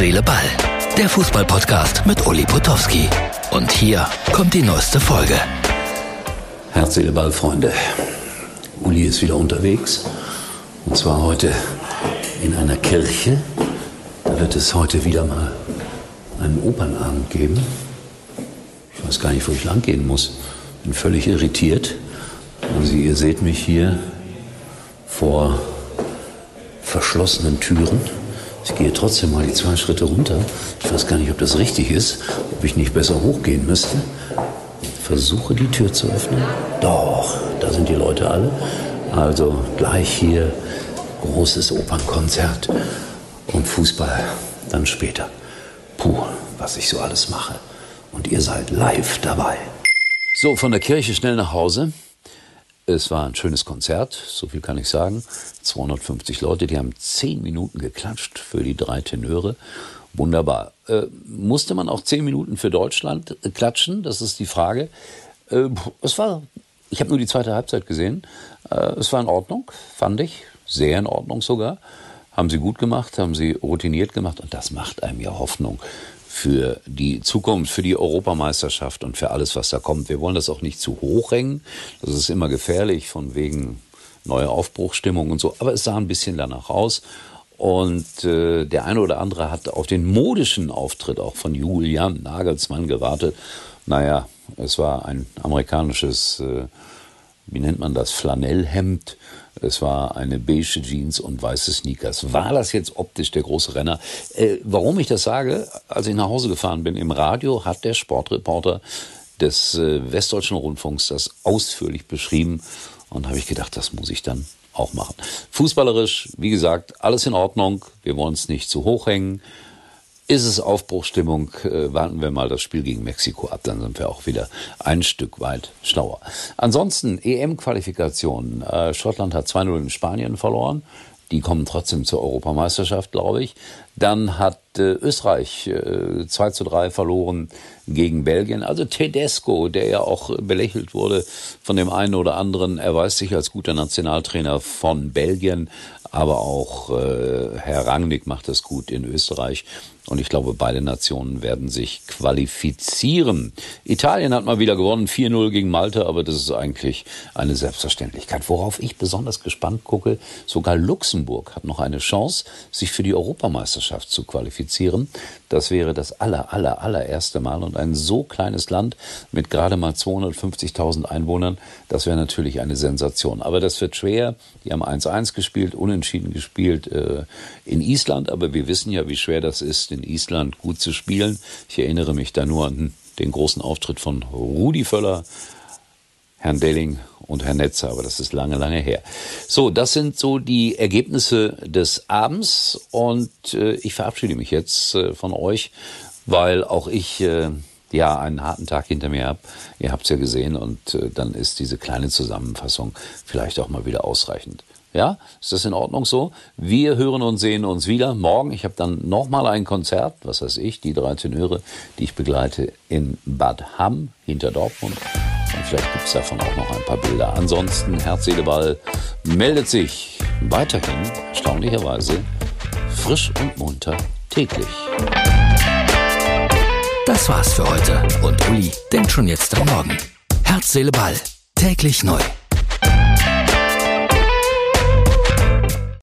Seele, Ball. Der Fußballpodcast mit Uli Potowski. Und hier kommt die neueste Folge. Herz, Seele, Ball, Freunde. Uli ist wieder unterwegs. Und zwar heute in einer Kirche. Da wird es heute wieder mal einen Opernabend geben. Ich weiß gar nicht, wo ich lang gehen muss. Bin völlig irritiert. Also ihr seht mich hier vor verschlossenen Türen. Ich gehe trotzdem mal die zwei Schritte runter. Ich weiß gar nicht, ob das richtig ist, ob ich nicht besser hochgehen müsste. Versuche die Tür zu öffnen. Doch, da sind die Leute alle. Also gleich hier großes Opernkonzert und Fußball dann später. Puh, was ich so alles mache. Und ihr seid live dabei. So, von der Kirche schnell nach Hause. Es war ein schönes Konzert, so viel kann ich sagen. 250 Leute, die haben zehn Minuten geklatscht für die drei Tenöre. Wunderbar. Äh, musste man auch zehn Minuten für Deutschland klatschen? Das ist die Frage. Äh, es war, ich habe nur die zweite Halbzeit gesehen. Äh, es war in Ordnung, fand ich. Sehr in Ordnung sogar. Haben sie gut gemacht, haben sie routiniert gemacht und das macht einem ja Hoffnung für die Zukunft, für die Europameisterschaft und für alles, was da kommt. Wir wollen das auch nicht zu hoch hängen. Das ist immer gefährlich von wegen neue Aufbruchstimmung und so. Aber es sah ein bisschen danach aus. Und äh, der eine oder andere hat auf den modischen Auftritt auch von Julian Nagelsmann gewartet. Naja, es war ein amerikanisches, äh, wie nennt man das, Flanellhemd es war eine beige Jeans und weiße Sneakers. War das jetzt optisch der große Renner? Äh, warum ich das sage, als ich nach Hause gefahren bin, im Radio hat der Sportreporter des äh, Westdeutschen Rundfunks das ausführlich beschrieben und habe ich gedacht, das muss ich dann auch machen. Fußballerisch, wie gesagt, alles in Ordnung. Wir wollen es nicht zu hoch hängen. Ist es Aufbruchstimmung, äh, warten wir mal das Spiel gegen Mexiko ab, dann sind wir auch wieder ein Stück weit schlauer. Ansonsten EM-Qualifikation. Äh, Schottland hat 2-0 in Spanien verloren. Die kommen trotzdem zur Europameisterschaft, glaube ich. Dann hat äh, Österreich äh, 2 zu 3 verloren gegen Belgien. Also Tedesco, der ja auch belächelt wurde von dem einen oder anderen, erweist sich als guter Nationaltrainer von Belgien. Aber auch äh, Herr Rangnick macht das gut in Österreich. Und ich glaube, beide Nationen werden sich qualifizieren. Italien hat mal wieder gewonnen, 4-0 gegen Malta, aber das ist eigentlich eine Selbstverständlichkeit. Worauf ich besonders gespannt gucke, sogar Luxemburg hat noch eine Chance, sich für die Europameisterschaft zu qualifizieren. Das wäre das aller, aller, allererste Mal. Und ein so kleines Land mit gerade mal 250.000 Einwohnern, das wäre natürlich eine Sensation. Aber das wird schwer. Die haben 1-1 gespielt, unentschieden gespielt äh, in Island. Aber wir wissen ja, wie schwer das ist, in Island gut zu spielen. Ich erinnere mich da nur an den großen Auftritt von Rudi Völler, Herrn Delling und Herrn Netzer, aber das ist lange, lange her. So, das sind so die Ergebnisse des Abends und äh, ich verabschiede mich jetzt äh, von euch, weil auch ich äh, ja einen harten Tag hinter mir habe. Ihr habt es ja gesehen und äh, dann ist diese kleine Zusammenfassung vielleicht auch mal wieder ausreichend. Ja, ist das in Ordnung so? Wir hören und sehen uns wieder morgen. Ich habe dann nochmal ein Konzert, was weiß ich, die drei Tenöre, die ich begleite in Bad Hamm hinter Dortmund. Vielleicht gibt es davon auch noch ein paar Bilder. Ansonsten, Herz, Seele, Ball meldet sich weiterhin, erstaunlicherweise, frisch und munter täglich. Das war's für heute. Und Uli denkt schon jetzt am Morgen. Herz, Seele, Ball. Täglich neu.